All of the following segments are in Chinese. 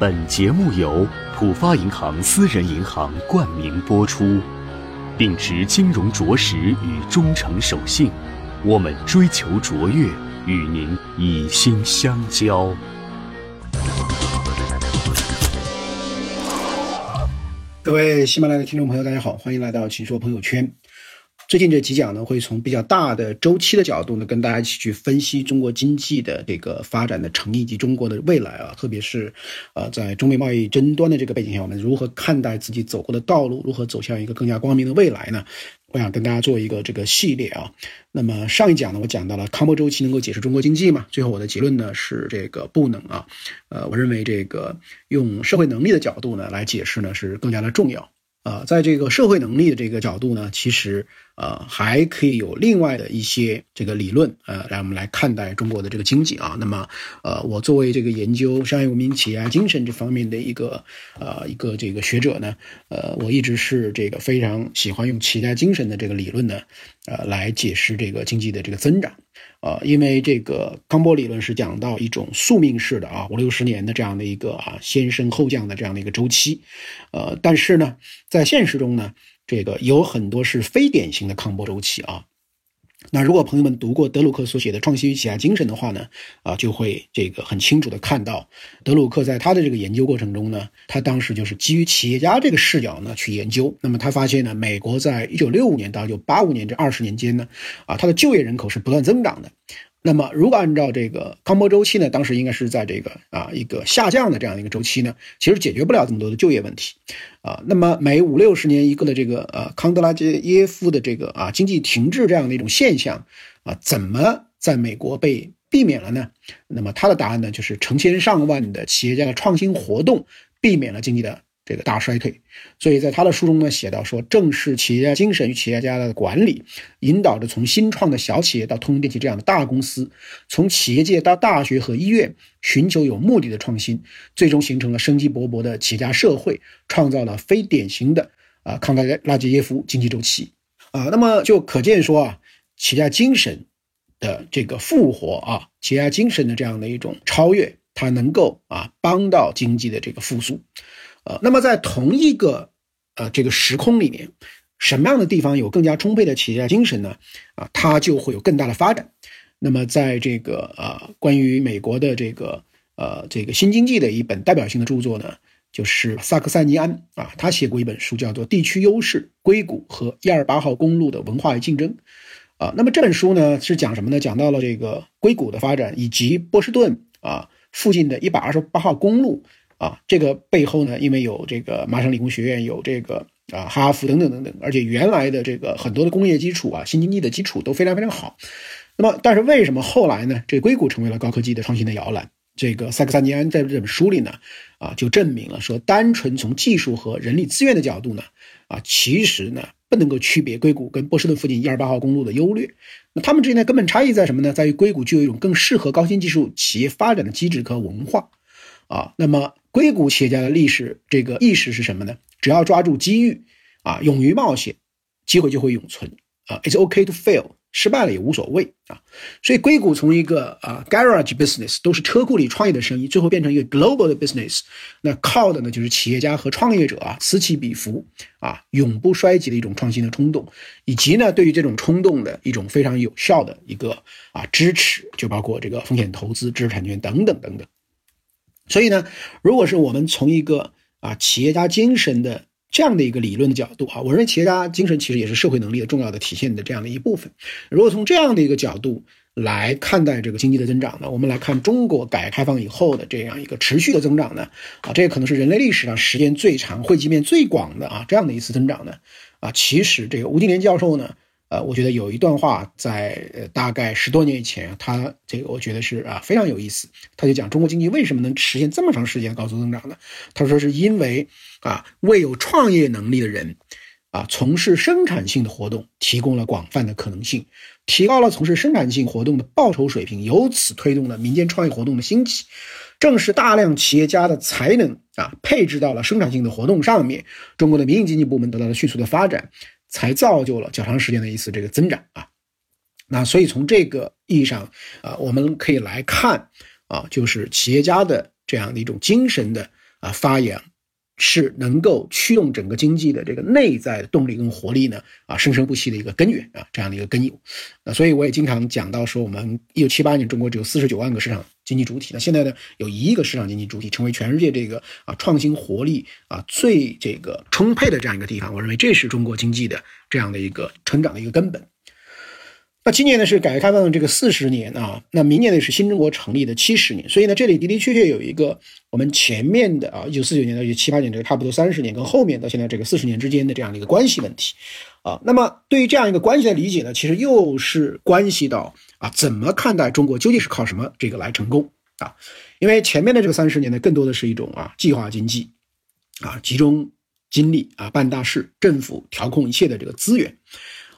本节目由浦发银行私人银行冠名播出，秉持金融着实与忠诚守信，我们追求卓越，与您以心相交。各位喜马拉雅的听众朋友，大家好，欢迎来到请说朋友圈。最近这几讲呢，会从比较大的周期的角度呢，跟大家一起去分析中国经济的这个发展的成因以及中国的未来啊，特别是，呃，在中美贸易争端的这个背景下，我们如何看待自己走过的道路，如何走向一个更加光明的未来呢？我想跟大家做一个这个系列啊。那么上一讲呢，我讲到了康波周期能够解释中国经济吗？最后我的结论呢是这个不能啊。呃，我认为这个用社会能力的角度呢来解释呢是更加的重要。呃，在这个社会能力的这个角度呢，其实呃还可以有另外的一些这个理论，呃，让我们来看待中国的这个经济啊。那么，呃，我作为这个研究商业文明、企业精神这方面的一个呃一个这个学者呢，呃，我一直是这个非常喜欢用企业家精神的这个理论呢，呃，来解释这个经济的这个增长。呃，因为这个康波理论是讲到一种宿命式的啊，五六十年的这样的一个啊先升后降的这样的一个周期，呃，但是呢，在现实中呢，这个有很多是非典型的康波周期啊。那如果朋友们读过德鲁克所写的《创新与企业精神》的话呢，啊，就会这个很清楚的看到，德鲁克在他的这个研究过程中呢，他当时就是基于企业家这个视角呢去研究。那么他发现呢，美国在一九六五年到一九八五年这二十年间呢，啊，它的就业人口是不断增长的。那么，如果按照这个康波周期呢，当时应该是在这个啊一个下降的这样的一个周期呢，其实解决不了这么多的就业问题，啊，那么每五六十年一个的这个呃康德拉杰耶夫的这个啊经济停滞这样的一种现象，啊，怎么在美国被避免了呢？那么他的答案呢，就是成千上万的企业家的创新活动避免了经济的。这个大衰退，所以在他的书中呢写到说，正是企业家精神与企业家的管理，引导着从新创的小企业到通用电气这样的大公司，从企业界到大学和医院，寻求有目的的创新，最终形成了生机勃勃的企业家社会，创造了非典型的啊康德拉杰耶夫经济周期啊。那么就可见说啊，企业家精神的这个复活啊，企业家精神的这样的一种超越，它能够啊帮到经济的这个复苏。呃，那么在同一个呃这个时空里面，什么样的地方有更加充沛的企业家精神呢？啊，它就会有更大的发展。那么在这个呃关于美国的这个呃这个新经济的一本代表性的著作呢，就是萨克塞尼安啊，他写过一本书叫做《地区优势：硅谷和一二八号公路的文化与竞争》啊。那么这本书呢是讲什么呢？讲到了这个硅谷的发展以及波士顿啊附近的一百二十八号公路。啊，这个背后呢，因为有这个麻省理工学院，有这个啊哈佛等等等等，而且原来的这个很多的工业基础啊，新经济的基础都非常非常好。那么，但是为什么后来呢？这硅谷成为了高科技的创新的摇篮？这个塞克萨尼安在这本书里呢，啊，就证明了说，单纯从技术和人力资源的角度呢，啊，其实呢不能够区别硅谷跟波士顿附近一二八号公路的优劣。那他们之间的根本差异在什么呢？在于硅谷具有一种更适合高新技术企业发展的机制和文化。啊，那么。硅谷企业家的历史这个意识是什么呢？只要抓住机遇，啊，勇于冒险，机会就会永存啊。It's OK to fail，失败了也无所谓啊。所以硅谷从一个啊 garage business 都是车库里创业的生意，最后变成一个 global 的 business，那靠的呢就是企业家和创业者啊此起彼伏啊，永不衰竭的一种创新的冲动，以及呢对于这种冲动的一种非常有效的一个啊支持，就包括这个风险投资、知识产权等等等等。所以呢，如果是我们从一个啊企业家精神的这样的一个理论的角度啊，我认为企业家精神其实也是社会能力的重要的体现的这样的一部分。如果从这样的一个角度来看待这个经济的增长呢，我们来看中国改革开放以后的这样一个持续的增长呢，啊，这也可能是人类历史上时间最长、汇集面最广的啊这样的一次增长呢，啊，其实这个吴敬琏教授呢。呃，我觉得有一段话在呃大概十多年以前，他这个我觉得是啊非常有意思。他就讲中国经济为什么能实现这么长时间高速增长呢？他说是因为啊为有创业能力的人啊从事生产性的活动提供了广泛的可能性，提高了从事生产性活动的报酬水平，由此推动了民间创业活动的兴起。正是大量企业家的才能啊配置到了生产性的活动上面，中国的民营经济部门得到了迅速的发展。才造就了较长时间的一次这个增长啊，那所以从这个意义上啊，我们可以来看啊，就是企业家的这样的一种精神的啊发扬。是能够驱动整个经济的这个内在的动力跟活力呢啊生生不息的一个根源啊这样的一个根由，那所以我也经常讲到说我们一九七八年中国只有四十九万个市场经济主体，那现在呢有一个市场经济主体成为全世界这个啊创新活力啊最这个充沛的这样一个地方，我认为这是中国经济的这样的一个成长的一个根本。那今年呢是改革开放的这个四十年啊，那明年呢是新中国成立的七十年，所以呢这里的的确确有一个我们前面的啊一九四九年到一九七八年这个差不多三十年，跟后面到现在这个四十年之间的这样的一个关系问题啊。那么对于这样一个关系的理解呢，其实又是关系到啊怎么看待中国究竟是靠什么这个来成功啊？因为前面的这个三十年呢，更多的是一种啊计划经济啊集中精力啊办大事，政府调控一切的这个资源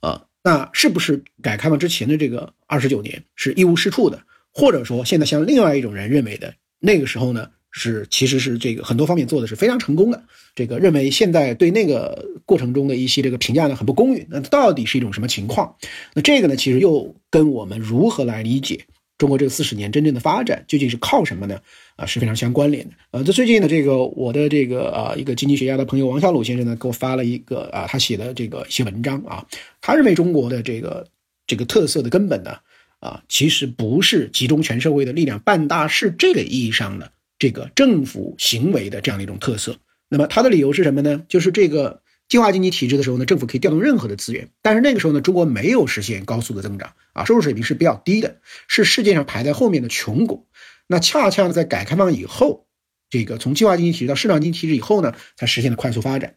啊。那是不是改革开放之前的这个二十九年是一无是处的？或者说，现在像另外一种人认为的，那个时候呢是其实是这个很多方面做的是非常成功的。这个认为现在对那个过程中的一些这个评价呢很不公允。那到底是一种什么情况？那这个呢其实又跟我们如何来理解？中国这四十年真正的发展究竟是靠什么呢？啊，是非常相关联的。呃，这最近呢，这个我的这个啊一个经济学家的朋友王小鲁先生呢，给我发了一个啊他写的这个一些文章啊，他认为中国的这个这个特色的根本呢，啊，其实不是集中全社会的力量办大事这个意义上的这个政府行为的这样的一种特色。那么他的理由是什么呢？就是这个。计划经济体制的时候呢，政府可以调动任何的资源，但是那个时候呢，中国没有实现高速的增长啊，收入水平是比较低的，是世界上排在后面的穷国。那恰恰呢，在改革开放以后，这个从计划经济体制到市场经济体制以后呢，才实现了快速发展。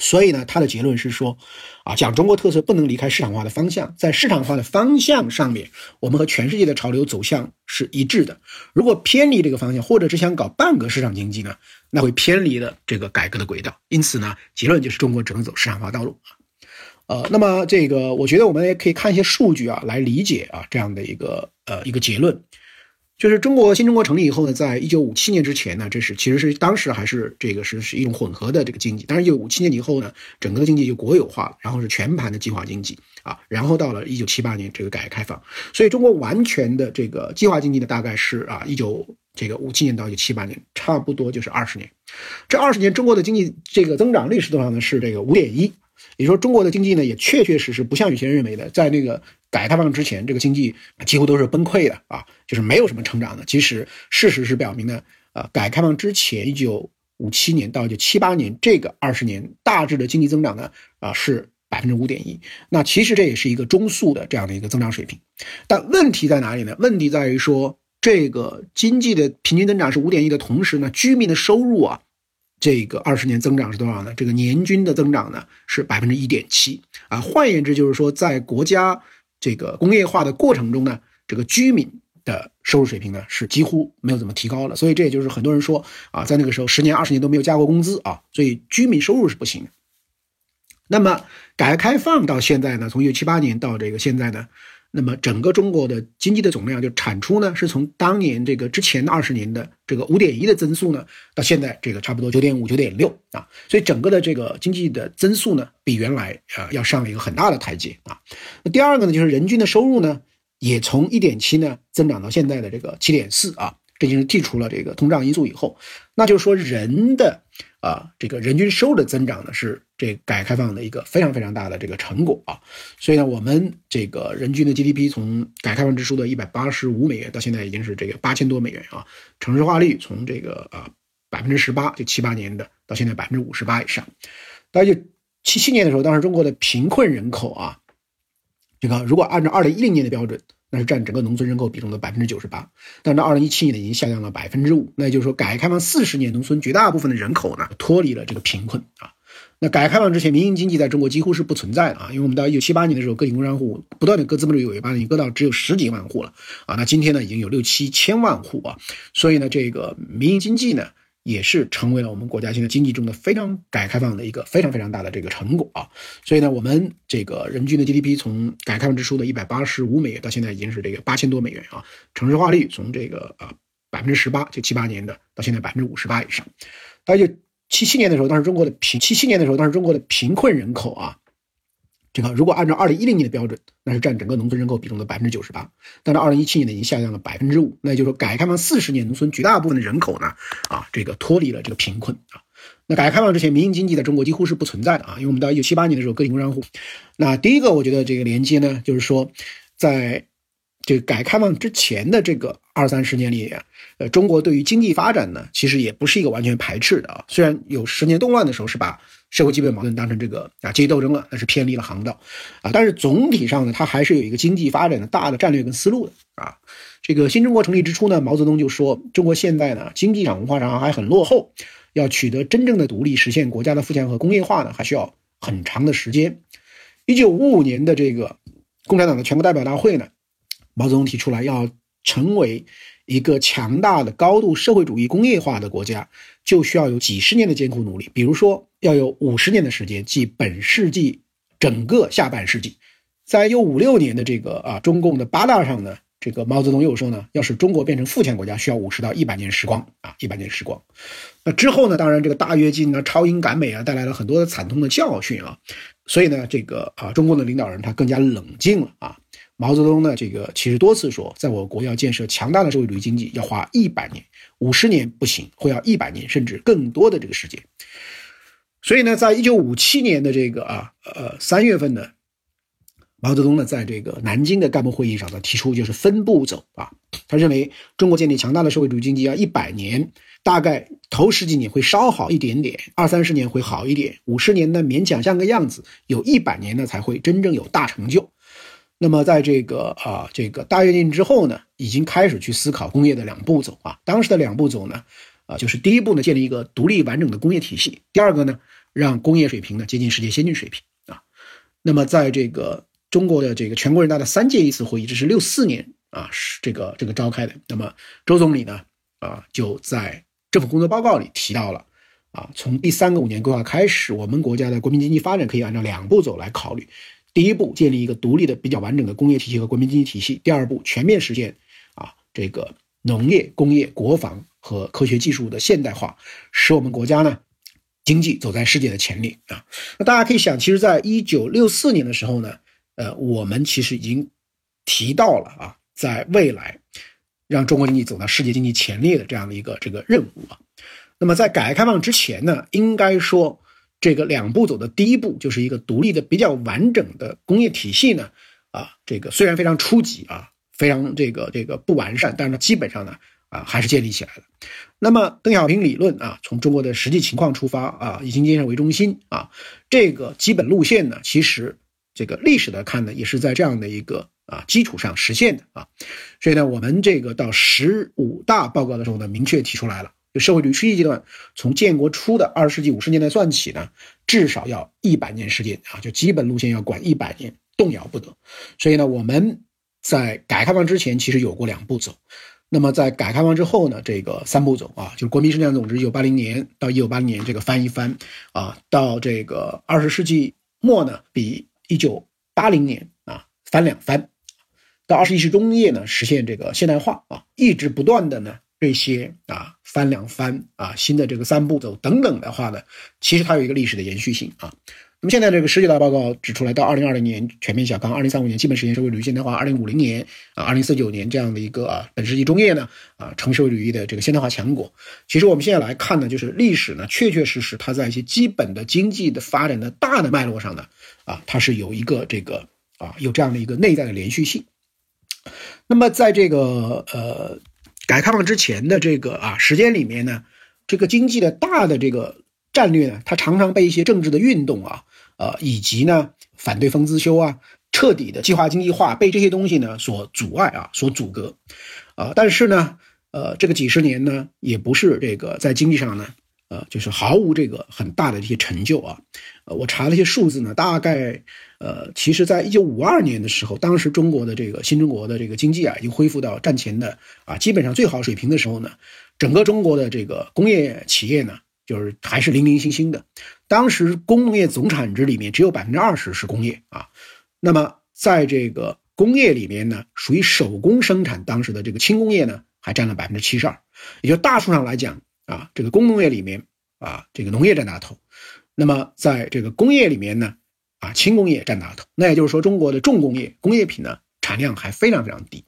所以呢，他的结论是说，啊，讲中国特色不能离开市场化的方向，在市场化的方向上面，我们和全世界的潮流走向是一致的。如果偏离这个方向，或者只想搞半个市场经济呢，那会偏离了这个改革的轨道。因此呢，结论就是中国只能走市场化道路啊。呃，那么这个，我觉得我们也可以看一些数据啊，来理解啊这样的一个呃一个结论。就是中国新中国成立以后呢，在一九五七年之前呢，这是其实是当时还是这个是是一种混合的这个经济。但是，一九五七年以后呢，整个经济就国有化了，然后是全盘的计划经济啊。然后到了一九七八年这个改革开放，所以中国完全的这个计划经济呢，大概是啊一九这个五七年到一九七八年，差不多就是二十年。这二十年中国的经济这个增长率是多少呢？是这个五点一。也说，中国的经济呢，也确确实实不像有些人认为的，在那个改革开放之前，这个经济几乎都是崩溃的啊，就是没有什么成长的。其实事实是表明呢，呃，改革开放之前，一九五七年到一九七八年这个二十年，大致的经济增长呢，啊是百分之五点一。那其实这也是一个中速的这样的一个增长水平。但问题在哪里呢？问题在于说，这个经济的平均增长是五点一的同时呢，居民的收入啊。这个二十年增长是多少呢？这个年均的增长呢是百分之一点七啊。换言之，就是说在国家这个工业化的过程中呢，这个居民的收入水平呢是几乎没有怎么提高了。所以这也就是很多人说啊，在那个时候十年二十年都没有加过工资啊，所以居民收入是不行的。那么改革开放到现在呢，从一九七八年到这个现在呢。那么整个中国的经济的总量，就产出呢，是从当年这个之前的二十年的这个五点一的增速呢，到现在这个差不多九点五、九点六啊，所以整个的这个经济的增速呢，比原来啊要上了一个很大的台阶啊。那第二个呢，就是人均的收入呢，也从一点七呢增长到现在的这个七点四啊，这就是剔除了这个通胀因素以后，那就是说人的。啊，这个人均收入的增长呢，是这改革开放的一个非常非常大的这个成果啊。所以呢，我们这个人均的 GDP 从改革开放之初的一百八十五美元，到现在已经是这个八千多美元啊。城市化率从这个啊百分之十八，就七八年的，到现在百分之五十八以上。大概就七七年的时候，当时中国的贫困人口啊，这个如果按照二零一零年的标准。那是占整个农村人口比重的百分之九十八，但到二零一七年呢，已经下降了百分之五。那也就是说，改革开放四十年，农村绝大部分的人口呢，脱离了这个贫困啊。那改革开放之前，民营经济在中国几乎是不存在的啊，因为我们到一九七八年的时候，个体工商户不断的割资本主义尾巴，已经割到只有十几万户了啊。那今天呢，已经有六七千万户啊，所以呢，这个民营经济呢。也是成为了我们国家现在经济中的非常改革开放的一个非常非常大的这个成果啊，所以呢，我们这个人均的 GDP 从改革开放之初的一百八十五美元到现在已经是这个八千多美元啊，城市化率从这个啊百分之十八就七八年的到现在百分之五十八以上，大概就七七年的时候，当时中国的贫七七年的时候，当时中国的贫困人口啊。这个如果按照二零一零年的标准，那是占整个农村人口比重的百分之九十八，但是二零一七年呢已经下降了百分之五，那也就是说改革开放四十年，农村绝大部分的人口呢，啊，这个脱离了这个贫困啊。那改革开放之前，民营经济在中国几乎是不存在的啊，因为我们到一九七八年的时候，个体工商户。那第一个，我觉得这个连接呢，就是说，在这个改革开放之前的这个二三十年里，呃，中国对于经济发展呢，其实也不是一个完全排斥的啊。虽然有十年动乱的时候是把社会基本矛盾当成这个啊阶级斗争了，那是偏离了航道啊。但是总体上呢，它还是有一个经济发展的大的战略跟思路的啊。这个新中国成立之初呢，毛泽东就说，中国现在呢，经济上、文化上还很落后。要取得真正的独立，实现国家的富强和工业化呢，还需要很长的时间。一九五五年的这个共产党的全国代表大会呢，毛泽东提出来要成为一个强大的高度社会主义工业化的国家，就需要有几十年的艰苦努力。比如说，要有五十年的时间，即本世纪整个下半世纪。在一九五六年的这个啊中共的八大上呢。这个毛泽东又说呢，要使中国变成富强国家，需要五十到一百年时光啊，一百年时光。那之后呢，当然这个大跃进啊、超英赶美啊，带来了很多的惨痛的教训啊。所以呢，这个啊，中共的领导人他更加冷静了啊。毛泽东呢，这个其实多次说，在我国要建设强大的社会主义经济，要花一百年，五十年不行，会要一百年甚至更多的这个时间。所以呢，在一九五七年的这个啊呃三月份呢。毛泽东呢，在这个南京的干部会议上呢，提出就是分步走啊。他认为中国建立强大的社会主义经济要一百年，大概头十几年会稍好一点点，二三十年会好一点，五十年呢勉强像个样子，有一百年呢才会真正有大成就。那么在这个啊这个大跃进之后呢，已经开始去思考工业的两步走啊。当时的两步走呢，啊就是第一步呢建立一个独立完整的工业体系，第二个呢让工业水平呢接近世界先进水平啊。那么在这个。中国的这个全国人大的三届一次会议，这是六四年啊，是这个这个召开的。那么周总理呢，啊，就在政府工作报告里提到了，啊，从第三个五年规划开始，我们国家的国民经济发展可以按照两步走来考虑。第一步，建立一个独立的、比较完整的工业体系和国民经济体系；第二步，全面实现啊，这个农业、工业、国防和科学技术的现代化，使我们国家呢。经济走在世界的前列啊！那大家可以想，其实，在一九六四年的时候呢。呃，我们其实已经提到了啊，在未来让中国经济走到世界经济前列的这样的一个这个任务啊。那么在改革开放之前呢，应该说这个两步走的第一步就是一个独立的、比较完整的工业体系呢。啊，这个虽然非常初级啊，非常这个这个不完善，但是呢，基本上呢啊还是建立起来了。那么邓小平理论啊，从中国的实际情况出发啊，以经济建设为中心啊，这个基本路线呢，其实。这个历史来看呢，也是在这样的一个啊基础上实现的啊，所以呢，我们这个到十五大报告的时候呢，明确提出来了，就社会主义初期阶段，从建国初的二十世纪五十年代算起呢，至少要一百年时间啊，就基本路线要管一百年，动摇不得。所以呢，我们在改革开放之前其实有过两步走，那么在改革开放之后呢，这个三步走啊，就是国民生产总值一九八零年到一九八零年这个翻一翻啊，到这个二十世纪末呢，比一九八零年啊，翻两番，到二十一世纪中叶呢，实现这个现代化啊，一直不断的呢，这些啊翻两番啊，新的这个三步走等等的话呢，其实它有一个历史的延续性啊。那么现在这个十九大报告指出来，到二零二零年全面小康，二零三五年基本实现社会主义现代化，二零五零年啊，二零四九年这样的一个啊，本世纪中叶呢啊，成社会主义的这个现代化强国。其实我们现在来看呢，就是历史呢，确确实实它在一些基本的经济的发展的大的脉络上呢。啊，它是有一个这个啊，有这样的一个内在的连续性。那么，在这个呃改革开放之前的这个啊时间里面呢，这个经济的大的这个战略呢，它常常被一些政治的运动啊，呃，以及呢反对封资修啊，彻底的计划经济化被这些东西呢所阻碍啊，所阻隔啊。但是呢，呃，这个几十年呢，也不是这个在经济上呢。呃，就是毫无这个很大的一些成就啊，呃，我查了一些数字呢，大概，呃，其实在一九五二年的时候，当时中国的这个新中国的这个经济啊，已经恢复到战前的啊，基本上最好水平的时候呢，整个中国的这个工业企业呢，就是还是零零星星的，当时工农业总产值里面只有百分之二十是工业啊，那么在这个工业里面呢，属于手工生产，当时的这个轻工业呢，还占了百分之七十二，也就大数上来讲。啊，这个工农业里面啊，这个农业占大头。那么在这个工业里面呢，啊，轻工业占大头。那也就是说，中国的重工业工业品呢产量还非常非常低。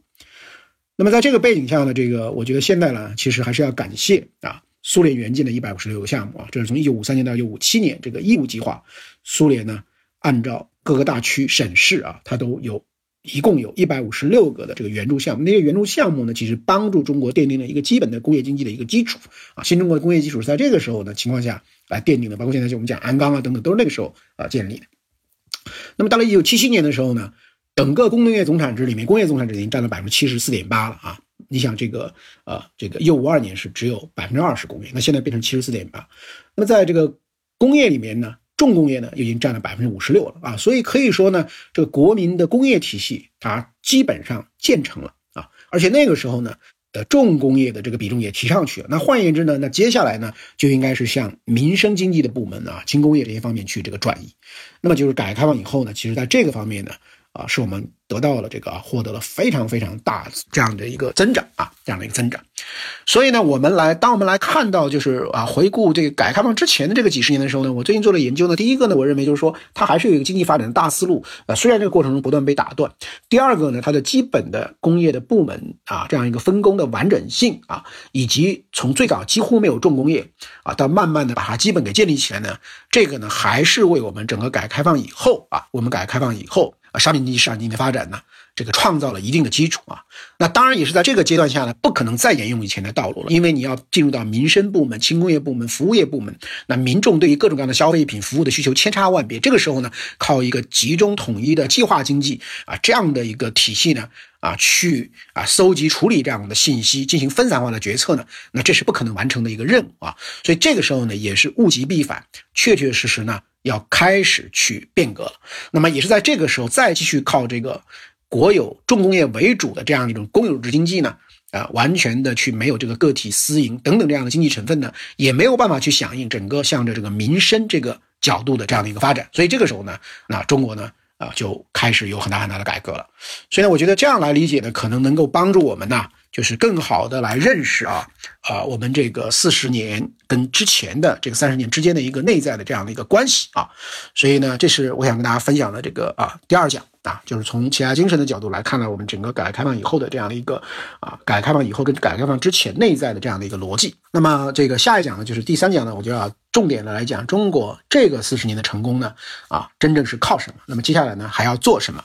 那么在这个背景下呢，这个我觉得现在呢，其实还是要感谢啊，苏联援建的一百五十六个项目啊，这是从一九五三年到一九五七年这个义务计划，苏联呢按照各个大区省市啊，它都有。一共有一百五十六个的这个援助项目，那些援助项目呢，其实帮助中国奠定了一个基本的工业经济的一个基础啊。新中国的工业基础是在这个时候呢情况下来奠定的，包括现在就我们讲鞍钢啊等等，都是那个时候啊建立的。那么到了一九七七年的时候呢，整个工农业总产值里面，工业总产值已经占了百分之七十四点八了啊。你想这个呃，这个一九五二年是只有百分之二十工业，那现在变成七十四点八。那么在这个工业里面呢？重工业呢，已经占了百分之五十六了啊，所以可以说呢，这个国民的工业体系它基本上建成了啊，而且那个时候呢，呃，重工业的这个比重也提上去了。那换言之呢，那接下来呢，就应该是向民生经济的部门啊，轻工业这些方面去这个转移。那么就是改革开放以后呢，其实在这个方面呢，啊，是我们。得到了这个获得了非常非常大这样的一个增长啊，这样的一个增长。所以呢，我们来当我们来看到就是啊，回顾这个改革开放之前的这个几十年的时候呢，我最近做了研究呢。第一个呢，我认为就是说它还是有一个经济发展的大思路啊，虽然这个过程中不断被打断。第二个呢，它的基本的工业的部门啊，这样一个分工的完整性啊，以及从最早几乎没有重工业啊，到慢慢的把它基本给建立起来呢，这个呢，还是为我们整个改革开放以后啊，我们改革开放以后。啊，商品经济、市场经济发展呢，这个创造了一定的基础啊。那当然也是在这个阶段下呢，不可能再沿用以前的道路了，因为你要进入到民生部门、轻工业部门、服务业部门，那民众对于各种各样的消费品、服务的需求千差万别。这个时候呢，靠一个集中统一的计划经济啊这样的一个体系呢，啊去啊搜集处理这样的信息，进行分散化的决策呢，那这是不可能完成的一个任务啊。所以这个时候呢，也是物极必反，确确实实呢。要开始去变革了，那么也是在这个时候再继续靠这个国有重工业为主的这样一种公有制经济呢，啊，完全的去没有这个个体私营等等这样的经济成分呢，也没有办法去响应整个向着这个民生这个角度的这样的一个发展，所以这个时候呢，那中国呢，啊，就开始有很大很大的改革了，所以呢，我觉得这样来理解呢，可能能够帮助我们呢。就是更好的来认识啊，啊，我们这个四十年跟之前的这个三十年之间的一个内在的这样的一个关系啊，所以呢，这是我想跟大家分享的这个啊第二讲啊，就是从企业家精神的角度来看呢，我们整个改革开放以后的这样的一个啊，改革开放以后跟改革开放之前内在的这样的一个逻辑。那么这个下一讲呢，就是第三讲呢，我就要重点的来讲中国这个四十年的成功呢，啊，真正是靠什么？那么接下来呢，还要做什么？